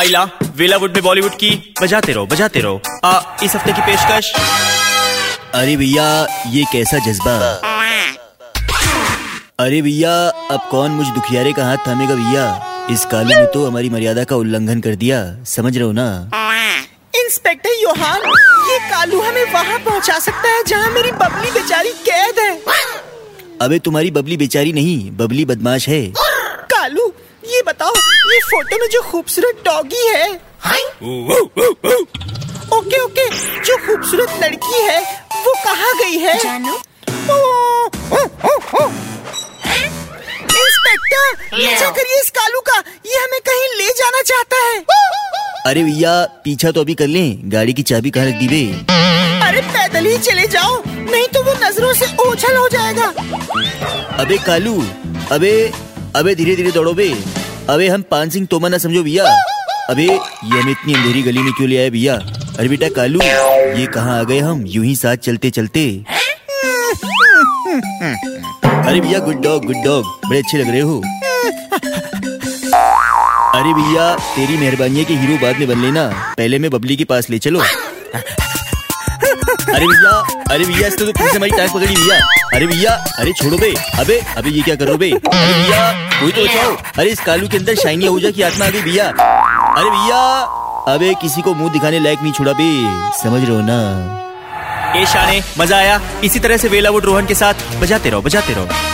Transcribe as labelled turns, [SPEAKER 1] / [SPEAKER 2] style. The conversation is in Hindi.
[SPEAKER 1] आइला वेलावुड में बॉलीवुड की बजाते रहो बजाते रहो। आ, इस हफ़्ते की पेशकश?
[SPEAKER 2] अरे भैया ये कैसा जज्बा? अरे भैया अब कौन मुझ दुखियारे का हाथ थामेगा भैया? इस कालू ने तो हमारी मर्यादा का उल्लंघन कर दिया समझ रहे हो ना?
[SPEAKER 3] इंस्पेक्टर योहान ये कालू हमें वहाँ पहुँचा सकता है जहाँ मेरी बबली बेचारी कैद है?
[SPEAKER 2] अबे तुम्हारी बबली बेचारी नहीं बबली बदमाश है।
[SPEAKER 3] फ़ोटो में जो खूबसूरत डॉगी है। ओके ओके जो खूबसूरत लड़की है वो कहाँ गई है? इंस्पेक्टर पीछा करिए इस कालू का। ये हमें कहीं ले जाना चाहता है।
[SPEAKER 2] अरे भैया पीछा तो अभी कर लें। गाड़ी की चाबी कहाँ रख दी बे?
[SPEAKER 3] अरे पैदल ही चले जाओ नहीं तो वो नज़रों से ओझल हो जाएगा।
[SPEAKER 2] अबे कालू अबे अबे धीरे धीरे दौड़ो बे। अबे, हम पान सिंह तोमर ना समझो भैया। अबे, ये हमें इतनी अंधेरी गली में क्यों ले आए भैया? अरे बेटा, कालू, ये कहाँ आ गए हम? यूँ ही साथ चलते चलते। अरे भैया गुड डॉग गुड डॉग बड़े अच्छे लग रहे हो। अरे भैया, तेरी मेहरबानी है कि हीरो बाद में बन लेना। पहले मैं बबली के पास ले चलो। अरे भैया अरे भैया, इसने तो फिर से हमारी पकड़ी भैया। अरे भैया, अरे छोड़ो बे। अबे अबे ये क्या करो बे? भैया, कोई तो बचाओ। अरे इस कालू के अंदर शाइनी आहूजा की आत्मा आ गई भैया। अरे भैया, अबे किसी को मुँह दिखाने लायक नहीं छोड़ा बे। समझ रहे हो ना?
[SPEAKER 1] ए शाने, मज़ा आया। इसी तरह से वेला वेलावुड रोहन के साथ। बजाते रहो बजाते रहो।